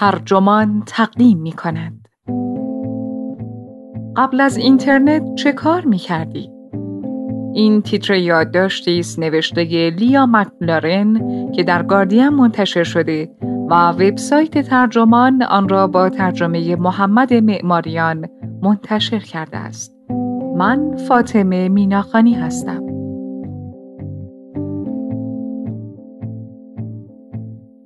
ترجمان تقدیم می کند. قبل از اینترنت چه کار می کردی؟ این تیتر یادداشتی است نوشته لیا مکلارن که در گاردین منتشر شده و وبسایت ترجمان آن را با ترجمه محمد معماریان منتشر کرده است. من فاطمه میناخانی هستم.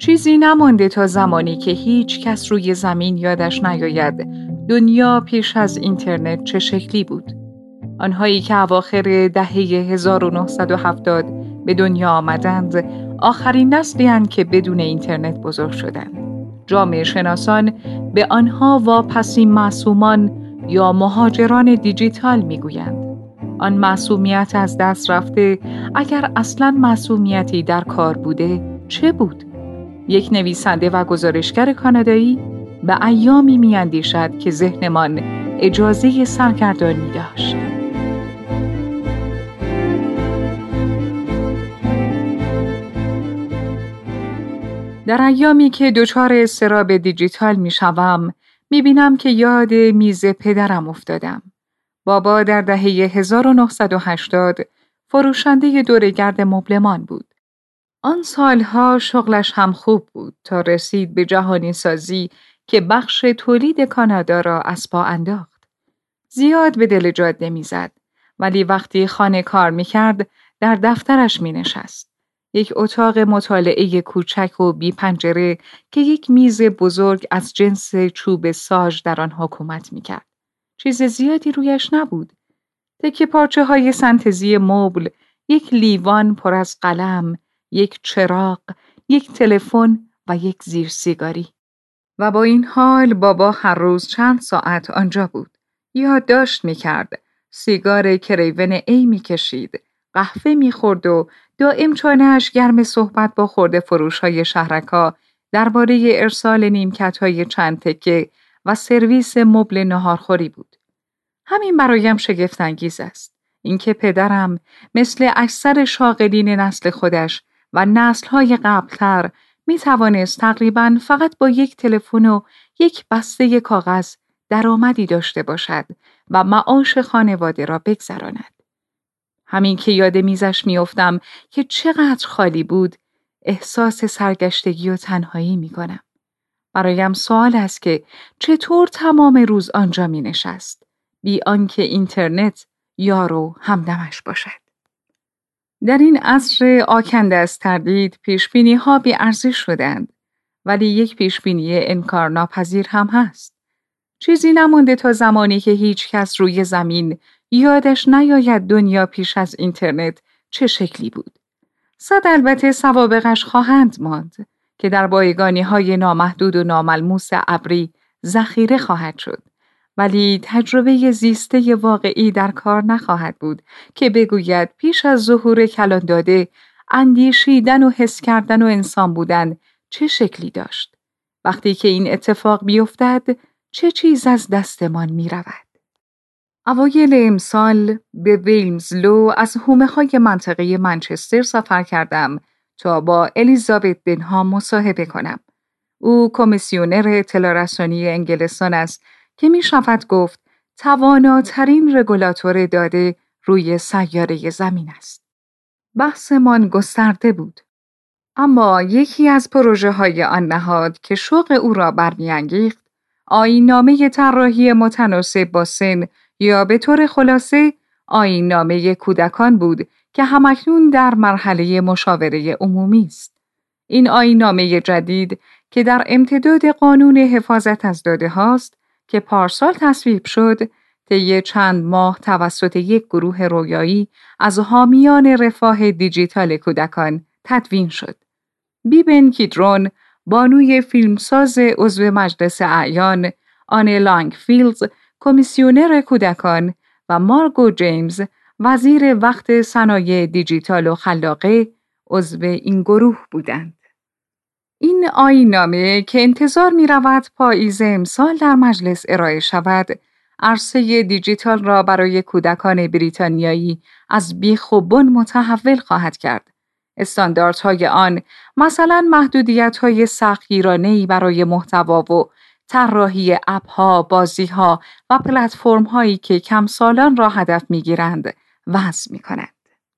چیزی نمانده تا زمانی که هیچ کس روی زمین یادش نیاید دنیا پیش از اینترنت چه شکلی بود. آنهایی که اواخر دهه 1970 به دنیا آمدند آخرین نسلی که بدون اینترنت بزرگ شدند. جامعه شناسان به آنها واپسی معصومان یا مهاجران دیجیتال می‌گویند. آن معصومیت از دست رفته اگر اصلا معصومیتی در کار بوده چه بود؟ یک نویسنده و گزارشگر کانادایی به ایامی میاندیشد که ذهنمان اجازه سرگردانی داشت. در ایامی که دچار استراب دیجیتال می شوم می بینم که یاد میز پدرم افتادم. بابا در دهه 1980 فروشنده دورگرد مبلمان بود. آن سالها شغلش هم خوب بود تا رسید به جهانی سازی که بخش تولید کانادا را از پا انداخت. زیاد به دل جاده می‌زد ولی وقتی خانه کار می کرد در دفترش می نشست. یک اتاق مطالعه کوچک و بی پنجره که یک میز بزرگ از جنس چوب ساج در آن حکومت می کرد. چیز زیادی رویش نبود. تکه پارچه های سنتزی مبل، یک لیوان پر از قلم، یک چراغ، یک تلفن و یک زیر سیگاری. و با این حال بابا هر روز چند ساعت آنجا بود. یادداشت می کرد. سیگار کریون ای می کشید. قهوه می خورد و دائم چانهش گرم صحبت با خورده فروش های شهرکا درباره ارسال نیمکت های چند تکه و سرویس مبل نهارخوری بود. همین برایم شگفتانگیز است. اینکه پدرم مثل اکثر شاغلین نسل خودش و نسلهای قبلتر می توانست تقریبا فقط با یک تلفن و یک بسته کاغذ درآمدی داشته باشد و معاش خانواده را بگذراند. همین که یاد میزش میافتم که چقدر خالی بود احساس سرگشتگی و تنهایی می کنم. برایم سوال است که چطور تمام روز آنجا می نشست بی آنکه اینترنت یارو همدمش باشد. در این عصر آکنده از تردید پیشبینی ها بی ارزش شدند ولی یک پیشبینی انکار ناپذیر هم هست. چیزی نمونده تا زمانی که هیچ کس روی زمین یادش نیاید دنیا پیش از اینترنت چه شکلی بود. صد البته سوابقش خواهند ماند که در بایگانی های نامحدود و ناملموس ابری ذخیره خواهد شد. ولی تجربه زیسته واقعی در کار نخواهد بود که بگوید پیش از ظهور کلان داده اندیشیدن و حس کردن و انسان بودن چه شکلی داشت. وقتی که این اتفاق بیفتد چه چیز از دستمان می رود. اوایل امسال به ویلمزلو از هومه های منطقه منچستر سفر کردم تا با الیزابت بنها مصاحبه کنم. او کمیسیونر اطلاع انگلستان است که می شود گفت تواناترین رگولاتور داده روی سیاره زمین است. بحثمان گسترده بود. اما یکی از پروژه های آن نهاد که شوق او را برمیانگیخت نامه طراحی متناسب با سن یا به طور خلاصه نامه کودکان بود که همکنون در مرحله مشاوره عمومی است. این نامه جدید که در امتداد قانون حفاظت از داده هاست که پارسال تصویب شد طی چند ماه توسط یک گروه رویایی از حامیان رفاه دیجیتال کودکان تدوین شد. بیبن کیدرون بانوی فیلمساز عضو مجلس اعیان آن لانگفیلز کمیسیونر کودکان و مارگو جیمز وزیر وقت صنایع دیجیتال و خلاقه عضو این گروه بودند. این نامه که انتظار می رود پاییز امسال در مجلس ارائه شود، عرصه دیجیتال را برای کودکان بریتانیایی از بیخ و متحول خواهد کرد استانداردهای آن مثلا محدودیت های سختگیرانه برای محتوا و طراحی اپها، بازیها و پلتفرم هایی که کم سالان را هدف می گیرند وضع می کند.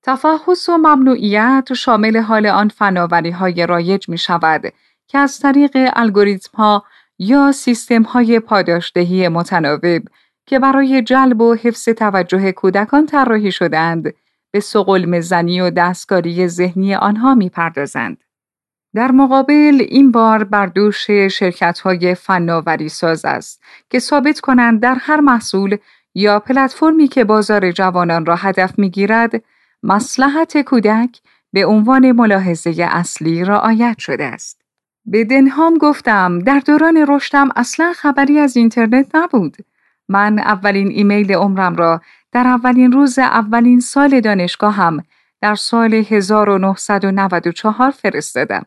تفحص و ممنوعیت شامل حال آن فناوری های رایج می شود که از طریق الگوریتم ها یا سیستم های پاداشدهی متناوب که برای جلب و حفظ توجه کودکان طراحی شدند به سقل مزنی و دستکاری ذهنی آنها می پردازند. در مقابل این بار بر دوش شرکت های فناوری ساز است که ثابت کنند در هر محصول یا پلتفرمی که بازار جوانان را هدف می گیرد، مسلحت کودک به عنوان ملاحظه اصلی رعایت شده است. به دنهام گفتم در دوران رشدم اصلا خبری از اینترنت نبود. من اولین ایمیل عمرم را در اولین روز اولین سال دانشگاهم در سال 1994 فرستادم.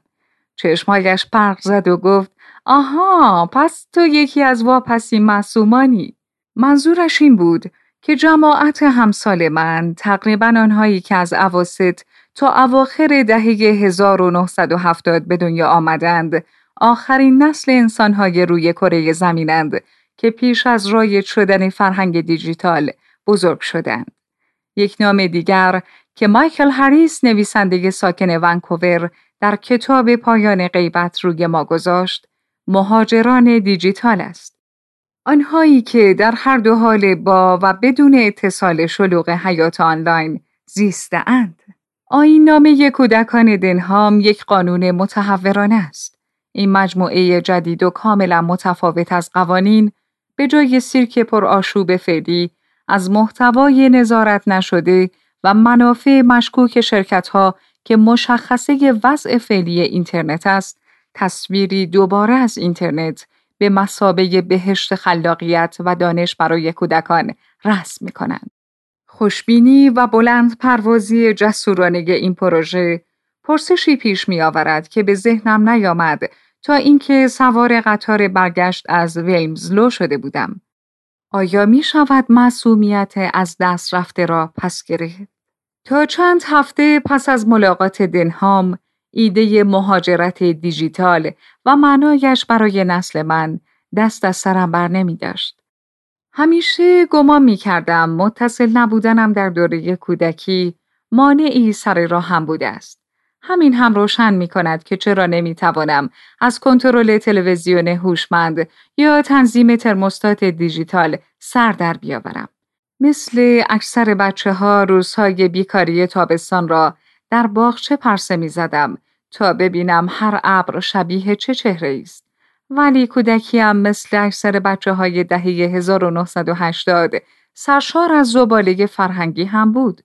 چشمایش پرق زد و گفت آها پس تو یکی از واپسی معصومانی. منظورش این بود که جماعت همسال من تقریبا آنهایی که از عواست تا اواخر دهه 1970 به دنیا آمدند آخرین نسل انسانهای روی کره زمینند که پیش از رایج شدن فرهنگ دیجیتال بزرگ شدند. یک نام دیگر که مایکل هریس نویسنده ساکن ونکوور در کتاب پایان غیبت روی ما گذاشت مهاجران دیجیتال است. آنهایی که در هر دو حال با و بدون اتصال شلوغ حیات آنلاین زیستهاند. آین نامه کودکان دنهام یک قانون متحورانه است. این مجموعه جدید و کاملا متفاوت از قوانین به جای سیرک پر آشوب فعلی از محتوای نظارت نشده و منافع مشکوک شرکت ها که مشخصه وضع فعلی اینترنت است، تصویری دوباره از اینترنت به مسابه بهشت خلاقیت و دانش برای کودکان رسم می کنند. خوشبینی و بلند پروازی جسورانه این پروژه پرسشی پیش می آورد که به ذهنم نیامد تا اینکه سوار قطار برگشت از ویلمزلو شده بودم. آیا می شود معصومیت از دست رفته را پس گرفت؟ تا چند هفته پس از ملاقات دنهام ایده مهاجرت دیجیتال و معنایش برای نسل من دست از سرم بر نمی داشت. همیشه گمان می کردم متصل نبودنم در دوره کودکی مانعی سر راهم بوده است. همین هم روشن می کند که چرا نمی توانم از کنترل تلویزیون هوشمند یا تنظیم ترموستات دیجیتال سر در بیاورم. مثل اکثر بچه ها روزهای بیکاری تابستان را در باغچه پرسه می زدم تا ببینم هر ابر شبیه چه چهره است. ولی کودکیم مثل اکثر بچه های دهه 1980 سرشار از زباله فرهنگی هم بود.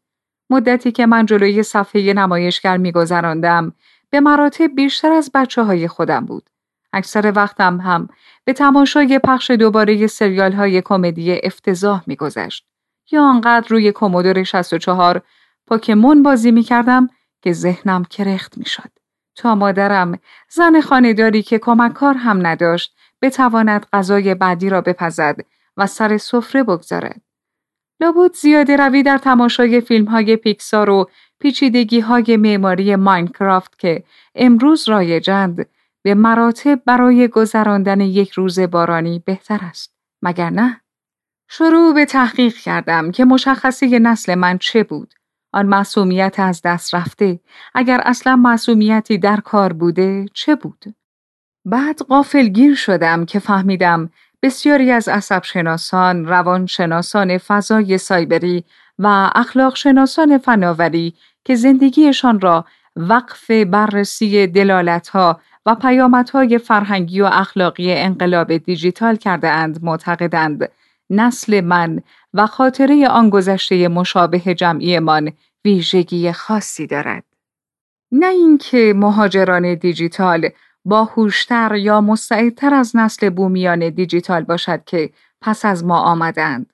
مدتی که من جلوی صفحه نمایشگر میگذراندم به مراتب بیشتر از بچه های خودم بود. اکثر وقتم هم به تماشای پخش دوباره سریال های کمدی افتضاح میگذشت. یا آنقدر روی کمودور 64 پاکمون بازی می کردم که ذهنم کرخت می شد. تا مادرم زن خانهداری که کمککار هم نداشت بتواند غذای بعدی را بپزد و سر سفره بگذارد. لابد زیاده روی در تماشای فیلم های پیکسار و پیچیدگی های معماری ماینکرافت که امروز رایجند به مراتب برای گذراندن یک روز بارانی بهتر است. مگر نه؟ شروع به تحقیق کردم که مشخصه نسل من چه بود. آن معصومیت از دست رفته اگر اصلا معصومیتی در کار بوده چه بود؟ بعد قافلگیر شدم که فهمیدم بسیاری از عصب شناسان، روانشناسان فضای سایبری و اخلاق شناسان فناوری که زندگیشان را وقف بررسی دلالتها و پیامدهای فرهنگی و اخلاقی انقلاب دیجیتال کرده اند معتقدند نسل من و خاطره آن گذشته مشابه جمعیمان ویژگی خاصی دارد. نه اینکه مهاجران دیجیتال باهوشتر یا مستعدتر از نسل بومیان دیجیتال باشد که پس از ما آمدند.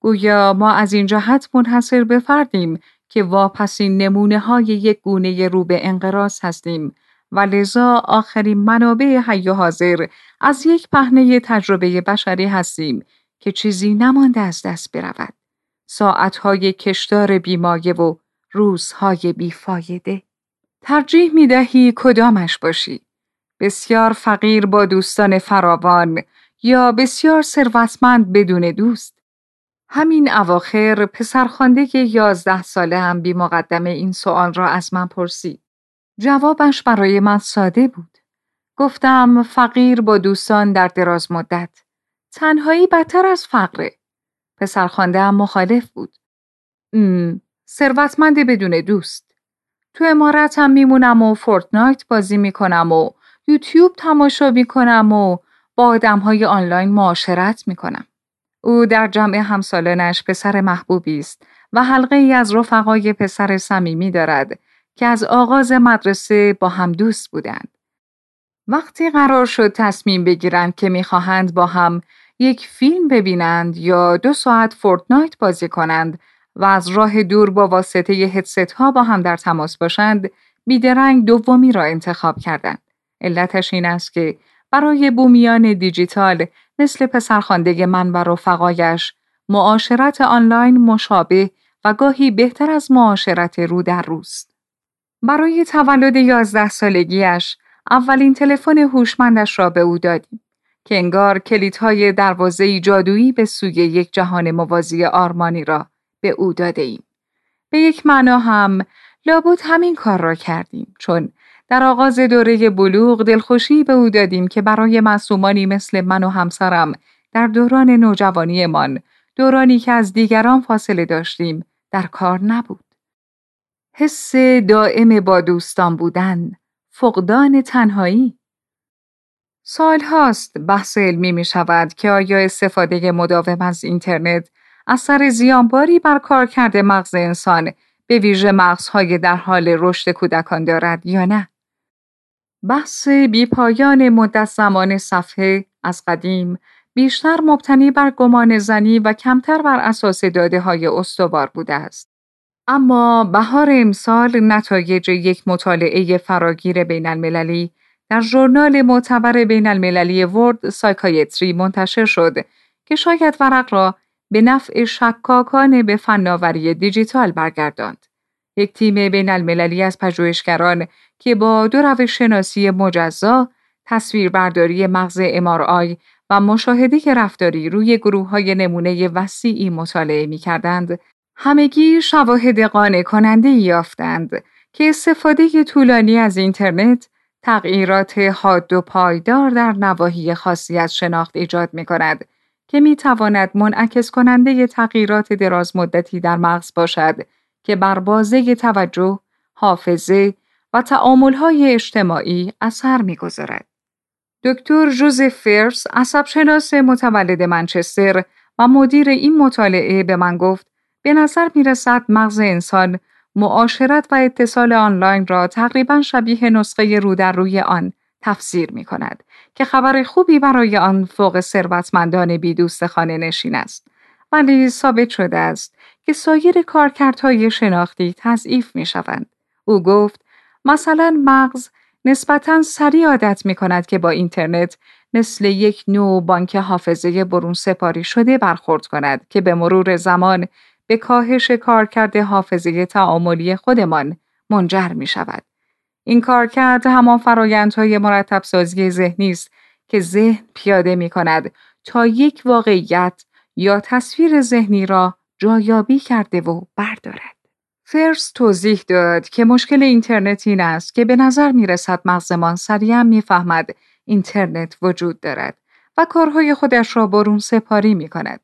گویا ما از این جهت منحصر به فردیم که واپسین نمونه های یک گونه رو به انقراض هستیم و لذا آخرین منابع حی و حاضر از یک پهنه تجربه بشری هستیم که چیزی نمانده از دست برود. ساعتهای کشدار بیمایه و روزهای بیفایده. ترجیح می دهی کدامش باشی؟ بسیار فقیر با دوستان فراوان یا بسیار ثروتمند بدون دوست؟ همین اواخر پسرخوانده یازده ساله هم بی مقدمه این سوال را از من پرسید. جوابش برای من ساده بود. گفتم فقیر با دوستان در دراز مدت. تنهایی بدتر از فقره. پسرخوانده هم مخالف بود. ثروتمند بدون دوست. تو امارتم میمونم و فورتنایت بازی می‌کنم و یوتیوب تماشا می‌کنم و با آدم های آنلاین معاشرت می‌کنم. او در جمع همسالانش پسر محبوبی است و حلقه ای از رفقای پسر صمیمی دارد که از آغاز مدرسه با هم دوست بودند. وقتی قرار شد تصمیم بگیرند که می‌خواهند با هم یک فیلم ببینند یا دو ساعت فورتنایت بازی کنند و از راه دور با واسطه هدست ها با هم در تماس باشند بیدرنگ دومی را انتخاب کردند. علتش این است که برای بومیان دیجیتال مثل پسرخانده من و رفقایش معاشرت آنلاین مشابه و گاهی بهتر از معاشرت رو در روست. برای تولد یازده سالگیش اولین تلفن هوشمندش را به او دادیم که انگار کلیدهای دروازه جادویی به سوی یک جهان موازی آرمانی را به او داده ایم. به یک معنا هم لابد همین کار را کردیم چون در آغاز دوره بلوغ دلخوشی به او دادیم که برای معصومانی مثل من و همسرم در دوران نوجوانیمان دورانی که از دیگران فاصله داشتیم در کار نبود. حس دائم با دوستان بودن، فقدان تنهایی. سال هاست بحث علمی می شود که آیا استفاده مداوم از اینترنت اثر زیانباری بر کار کرده مغز انسان به ویژه مغزهای در حال رشد کودکان دارد یا نه. بحث بیپایان مدت زمان صفحه از قدیم بیشتر مبتنی بر گمان زنی و کمتر بر اساس داده های استوار بوده است. اما بهار امسال نتایج یک مطالعه فراگیر بین المللی در ژورنال معتبر بین المللی ورد سایکایتری منتشر شد که شاید ورق را به نفع شکاکان به فناوری دیجیتال برگرداند. یک تیم بین المللی از پژوهشگران که با دو روش شناسی مجزا، تصویربرداری مغز MRI و مشاهده رفتاری روی گروه های نمونه وسیعی مطالعه می کردند، همگی شواهد قانع کننده یافتند که استفاده طولانی از اینترنت تغییرات حاد و پایدار در نواحی خاصی از شناخت ایجاد می کند که می تواند منعکس کننده تغییرات دراز مدتی در مغز باشد که بر بازه توجه، حافظه و تعاملهای اجتماعی اثر می‌گذارد. دکتر جوزف فرس، عصبشناس متولد منچستر و مدیر این مطالعه به من گفت به نظر می رسد مغز انسان معاشرت و اتصال آنلاین را تقریبا شبیه نسخه رو در روی آن تفسیر می کند که خبر خوبی برای آن فوق ثروتمندان بی دوست خانه نشین است ولی ثابت شده است که سایر کارکردهای شناختی تضعیف می شوند. او گفت مثلا مغز نسبتا سریع عادت می کند که با اینترنت مثل یک نوع بانک حافظه برون سپاری شده برخورد کند که به مرور زمان به کاهش کارکرد حافظه تعاملی خودمان منجر می شود. این کارکرد همان فرایندهای مرتب سازی ذهنی است که ذهن پیاده می کند تا یک واقعیت یا تصویر ذهنی را جایابی کرده و بردارد. فرس توضیح داد که مشکل اینترنت این است که به نظر می رسد مغزمان سریعا می‌فهمد اینترنت وجود دارد و کارهای خودش را برون سپاری می کند.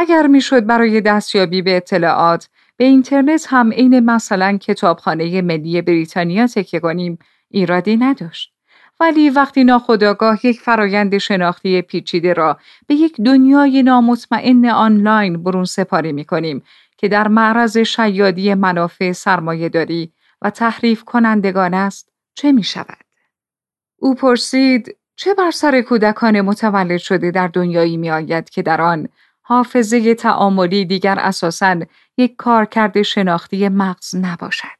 اگر می‌شد برای دستیابی به اطلاعات به اینترنت هم عین مثلا کتابخانه ملی بریتانیا تکیه کنیم ایرادی نداشت. ولی وقتی ناخداگاه یک فرایند شناختی پیچیده را به یک دنیای نامطمئن آنلاین برون سپاری می کنیم که در معرض شیادی منافع سرمایه داری و تحریف کنندگان است چه می شود؟ او پرسید چه بر سر کودکان متولد شده در دنیایی می آید که در آن حافظه تعاملی دیگر اساساً یک کارکرد شناختی مغز نباشد.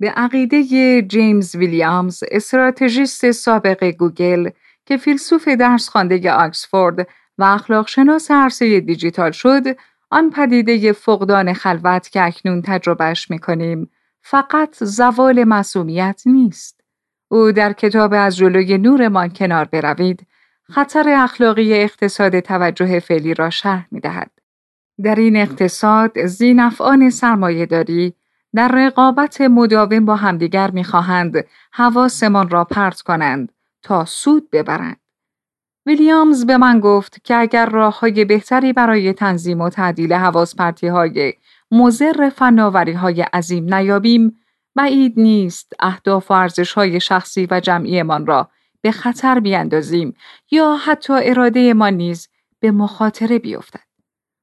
به عقیده جیمز ویلیامز استراتژیست سابق گوگل که فیلسوف درس خانده آکسفورد و اخلاق شناس عرصه دیجیتال شد آن پدیده فقدان خلوت که اکنون تجربهش می کنیم فقط زوال مسئولیت نیست. او در کتاب از جلوی نورمان کنار بروید خطر اخلاقی اقتصاد توجه فعلی را شرح می دهد. در این اقتصاد زینفعان سرمایه داری در رقابت مداوم با همدیگر می‌خواهند حواسمان را پرت کنند تا سود ببرند. ویلیامز به من گفت که اگر راه های بهتری برای تنظیم و تعدیل حواس پرتی های مزر فناوری های عظیم نیابیم بعید نیست اهداف و ارزش های شخصی و جمعیمان را به خطر بیاندازیم یا حتی اراده ما نیز به مخاطره بیفتد.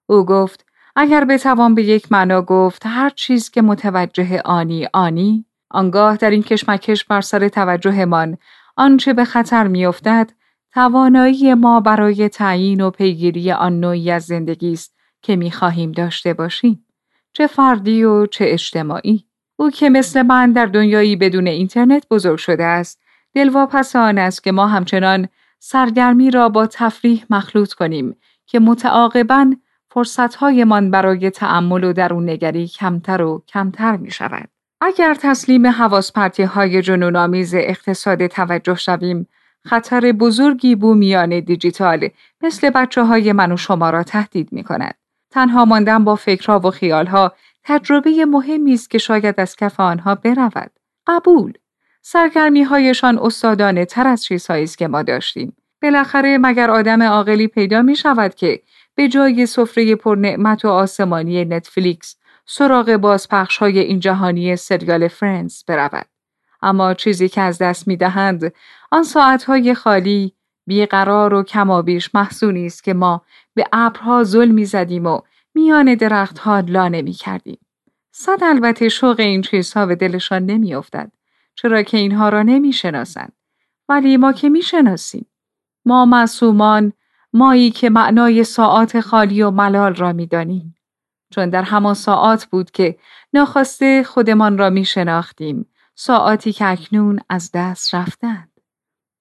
او گفت اگر بتوان به یک معنا گفت هر چیز که متوجه آنی آنی آنگاه در این کشمکش بر سر توجهمان آنچه به خطر میافتد توانایی ما برای تعیین و پیگیری آن نوعی از زندگی است که می‌خواهیم داشته باشیم چه فردی و چه اجتماعی او که مثل من در دنیایی بدون اینترنت بزرگ شده است دلواپس آن است که ما همچنان سرگرمی را با تفریح مخلوط کنیم که متعاقبا فرصتهایمان برای تعمل و درون نگری کمتر و کمتر می شود. اگر تسلیم حواس های جنون آمیز اقتصاد توجه شویم، خطر بزرگی بومیان دیجیتال مثل بچه های من و شما را تهدید می کند. تنها ماندن با فکرها و خیالها تجربه مهمی است که شاید از کف آنها برود. قبول. سرگرمی هایشان استادانه تر از چیزهایی است که ما داشتیم. بالاخره مگر آدم عاقلی پیدا می شود که به جای سفره پرنعمت و آسمانی نتفلیکس سراغ بازپخش های این جهانی سریال فرنز برود. اما چیزی که از دست می دهند آن ساعتهای خالی بیقرار و کمابیش محسونی است که ما به ابرها زل می زدیم و میان درختها لانه می کردیم. صد البته شوق این چیزها به دلشان نمی افتد. چرا که اینها را نمی شناسند. ولی ما که می شناسیم. ما معصومان مایی که معنای ساعات خالی و ملال را می دانیم. چون در همان ساعات بود که ناخواسته خودمان را می شناختیم. ساعاتی که اکنون از دست رفتند.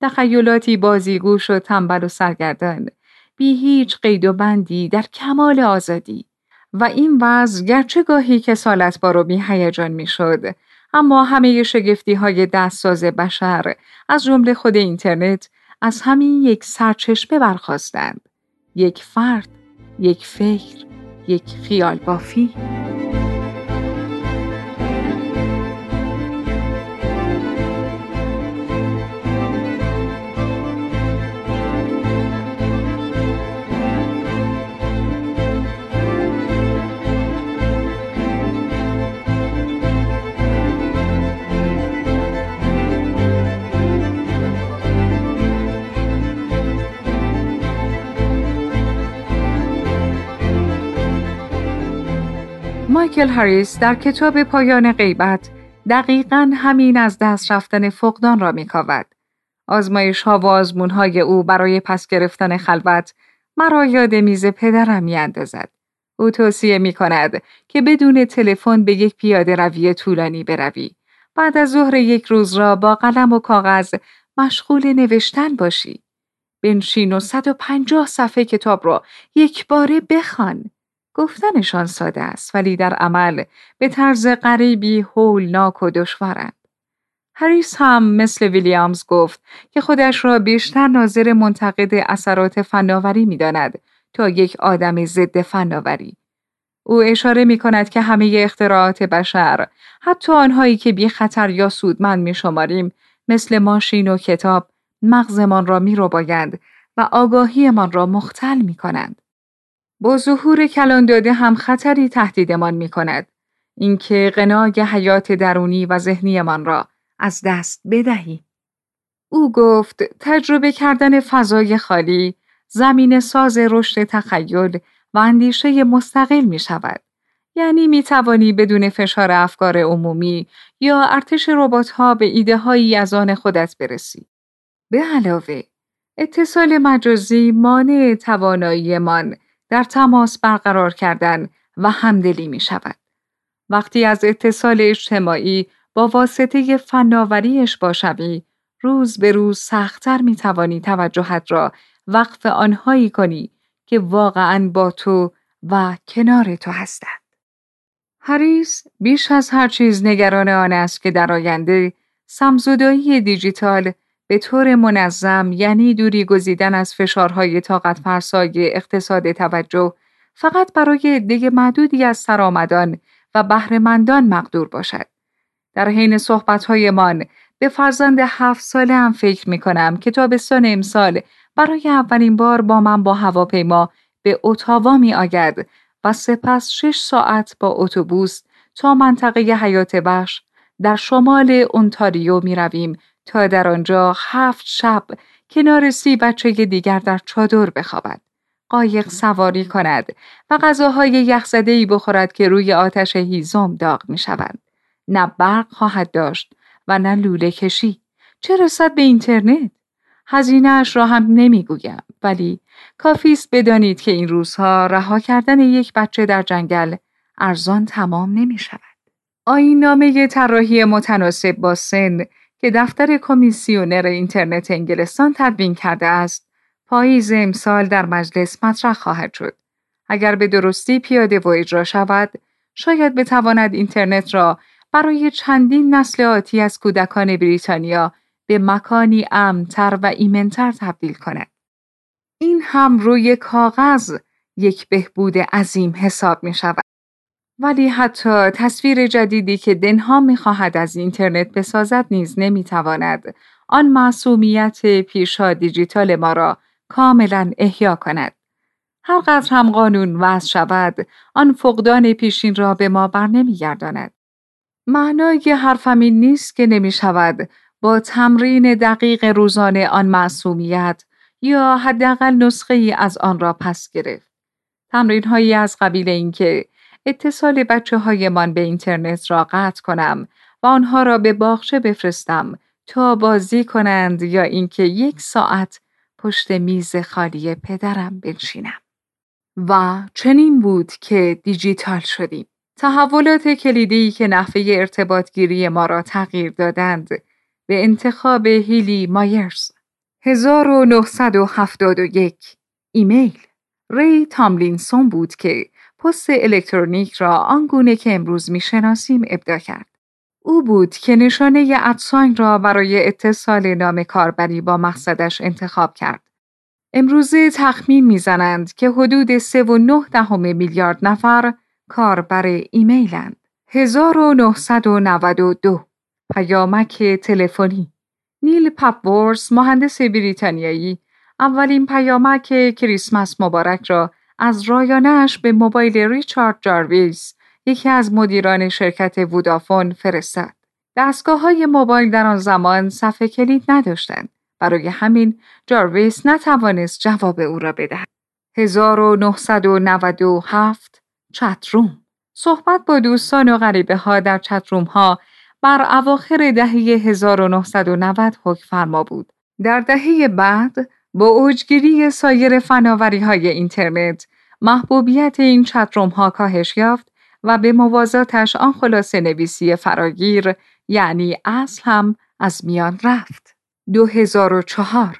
تخیلاتی بازیگوش و تنبل و سرگردان بی هیچ قید و بندی در کمال آزادی و این وضع گرچه گاهی که سالت بارو بی هیجان می شد اما همه شگفتی های دستساز بشر از جمله خود اینترنت از همین یک سرچشمه برخواستند یک فرد یک فکر یک خیال بافی. مایکل هریس در کتاب پایان غیبت دقیقا همین از دست رفتن فقدان را میکاود. آزمایش ها و آزمون های او برای پس گرفتن خلوت مرا یاد میز پدرم میاندازد. او توصیه می کند که بدون تلفن به یک پیاده روی طولانی بروی. بعد از ظهر یک روز را با قلم و کاغذ مشغول نوشتن باشی. بنشین و 150 صفحه کتاب را یک باره بخوان. گفتنشان ساده است ولی در عمل به طرز غریبی هولناک و دشوارند. هریس هم مثل ویلیامز گفت که خودش را بیشتر ناظر منتقد اثرات فناوری می داند تا یک آدم ضد فناوری. او اشاره می کند که همه اختراعات بشر حتی آنهایی که بی خطر یا سودمند می شماریم مثل ماشین و کتاب مغزمان را می رو و آگاهیمان را مختل می کنند. با ظهور کلان داده هم خطری تهدیدمان می کند. اینکه قناگ حیات درونی و ذهنیمان را از دست بدهی. او گفت تجربه کردن فضای خالی زمین ساز رشد تخیل و اندیشه مستقل می شود. یعنی می توانی بدون فشار افکار عمومی یا ارتش ربات ها به ایده هایی از آن خودت برسی. به علاوه اتصال مجازی مانع تواناییمان در تماس برقرار کردن و همدلی می شود. وقتی از اتصال اجتماعی با واسطه فناوریش باشوی، روز به روز سختتر می توانی توجهت را وقف آنهایی کنی که واقعا با تو و کنار تو هستند. هریس بیش از هر چیز نگران آن است که در آینده سمزدایی دیجیتال به طور منظم یعنی دوری گزیدن از فشارهای طاقت فرسای اقتصاد توجه فقط برای عده معدودی از سرآمدان و بهرهمندان مقدور باشد. در حین صحبتهایمان به فرزند هفت ساله هم فکر می کنم که تابستان امسال برای اولین بار با من با هواپیما به اتاوا می آگد و سپس شش ساعت با اتوبوس تا منطقه حیات بخش در شمال اونتاریو می رویم تا در آنجا هفت شب کنار سی بچه دیگر در چادر بخوابد. قایق سواری کند و غذاهای یخزده بخورد که روی آتش هیزم داغ می شود. نه برق خواهد داشت و نه لوله کشی. چه رسد به اینترنت؟ هزینهاش را هم نمی‌گویم ولی کافی است بدانید که این روزها رها کردن یک بچه در جنگل ارزان تمام نمی شود. آین نامه طراحی متناسب با سن که دفتر کمیسیونر اینترنت انگلستان تدوین کرده است پاییز امسال در مجلس مطرح خواهد شد. اگر به درستی پیاده و اجرا شود، شاید بتواند اینترنت را برای چندین نسل آتی از کودکان بریتانیا به مکانی امنتر و ایمنتر تبدیل کند. این هم روی کاغذ یک بهبود عظیم حساب می شود. ولی حتی تصویر جدیدی که دنها می خواهد از اینترنت بسازد نیز نمی تواند آن معصومیت پیشا دیجیتال ما را کاملا احیا کند. هر قدر هم قانون وضع شود آن فقدان پیشین را به ما بر نمی گرداند. معنای حرفم این نیست که نمی شود با تمرین دقیق روزانه آن معصومیت یا حداقل نسخه ای از آن را پس گرفت. تمرین هایی از قبیل اینکه اتصال بچه هایمان به اینترنت را قطع کنم و آنها را به باغچه بفرستم تا بازی کنند یا اینکه یک ساعت پشت میز خالی پدرم بنشینم. و چنین بود که دیجیتال شدیم. تحولات کلیدی که نحوه ارتباطگیری ما را تغییر دادند به انتخاب هیلی مایرز 1971 ایمیل ری تاملینسون بود که پست الکترونیک را آنگونه که امروز می‌شناسیم ابدا کرد. او بود که نشانه ادساین را برای اتصال نام کاربری با مقصدش انتخاب کرد. امروزه تخمین می‌زنند که حدود 3.9 دهم میلیارد نفر کاربر ایمیلند. 1992 پیامک تلفنی نیل پپورس مهندس بریتانیایی اولین پیامک کریسمس مبارک را از رایانش به موبایل ریچارد جارویس یکی از مدیران شرکت وودافون فرستاد. دستگاه های موبایل در آن زمان صفحه کلید نداشتند. برای همین جارویس نتوانست جواب او را بدهد. 1997 چتروم صحبت با دوستان و غریبه ها در چتروم ها بر اواخر دهه 1990 حکم فرما بود. در دهه بعد با اوجگیری سایر فناوری های اینترنت محبوبیت این چتروم ها کاهش یافت و به موازاتش آن خلاصه نویسی فراگیر یعنی اصل هم از میان رفت. 2004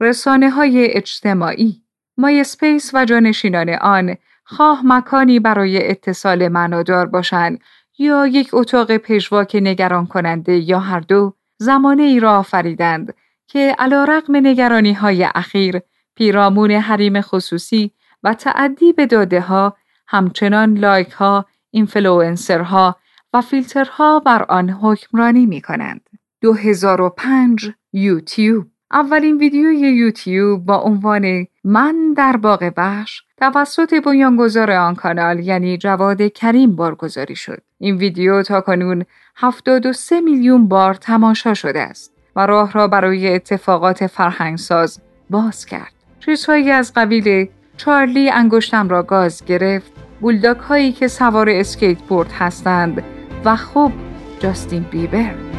رسانه های اجتماعی MySpace و جانشینان آن خواه مکانی برای اتصال معنادار باشند یا یک اتاق پژواک نگران کننده یا هر دو زمانه ای را آفریدند که علی‌رغم نگرانی اخیر پیرامون حریم خصوصی و تعدی به داده ها همچنان لایک ها، ها و فیلترها بر آن حکمرانی می کنند. 2005 یوتیوب اولین ویدیوی یوتیوب با عنوان من در باغ بخش توسط بنیانگذار آن کانال یعنی جواد کریم بارگذاری شد. این ویدیو تا کنون 73 میلیون بار تماشا شده است و راه را برای اتفاقات فرهنگساز باز کرد. چیزهایی از قبیل چارلی انگشتم را گاز گرفت، بولداک هایی که سوار اسکیت بورد هستند. و خوب جاستین بیبر.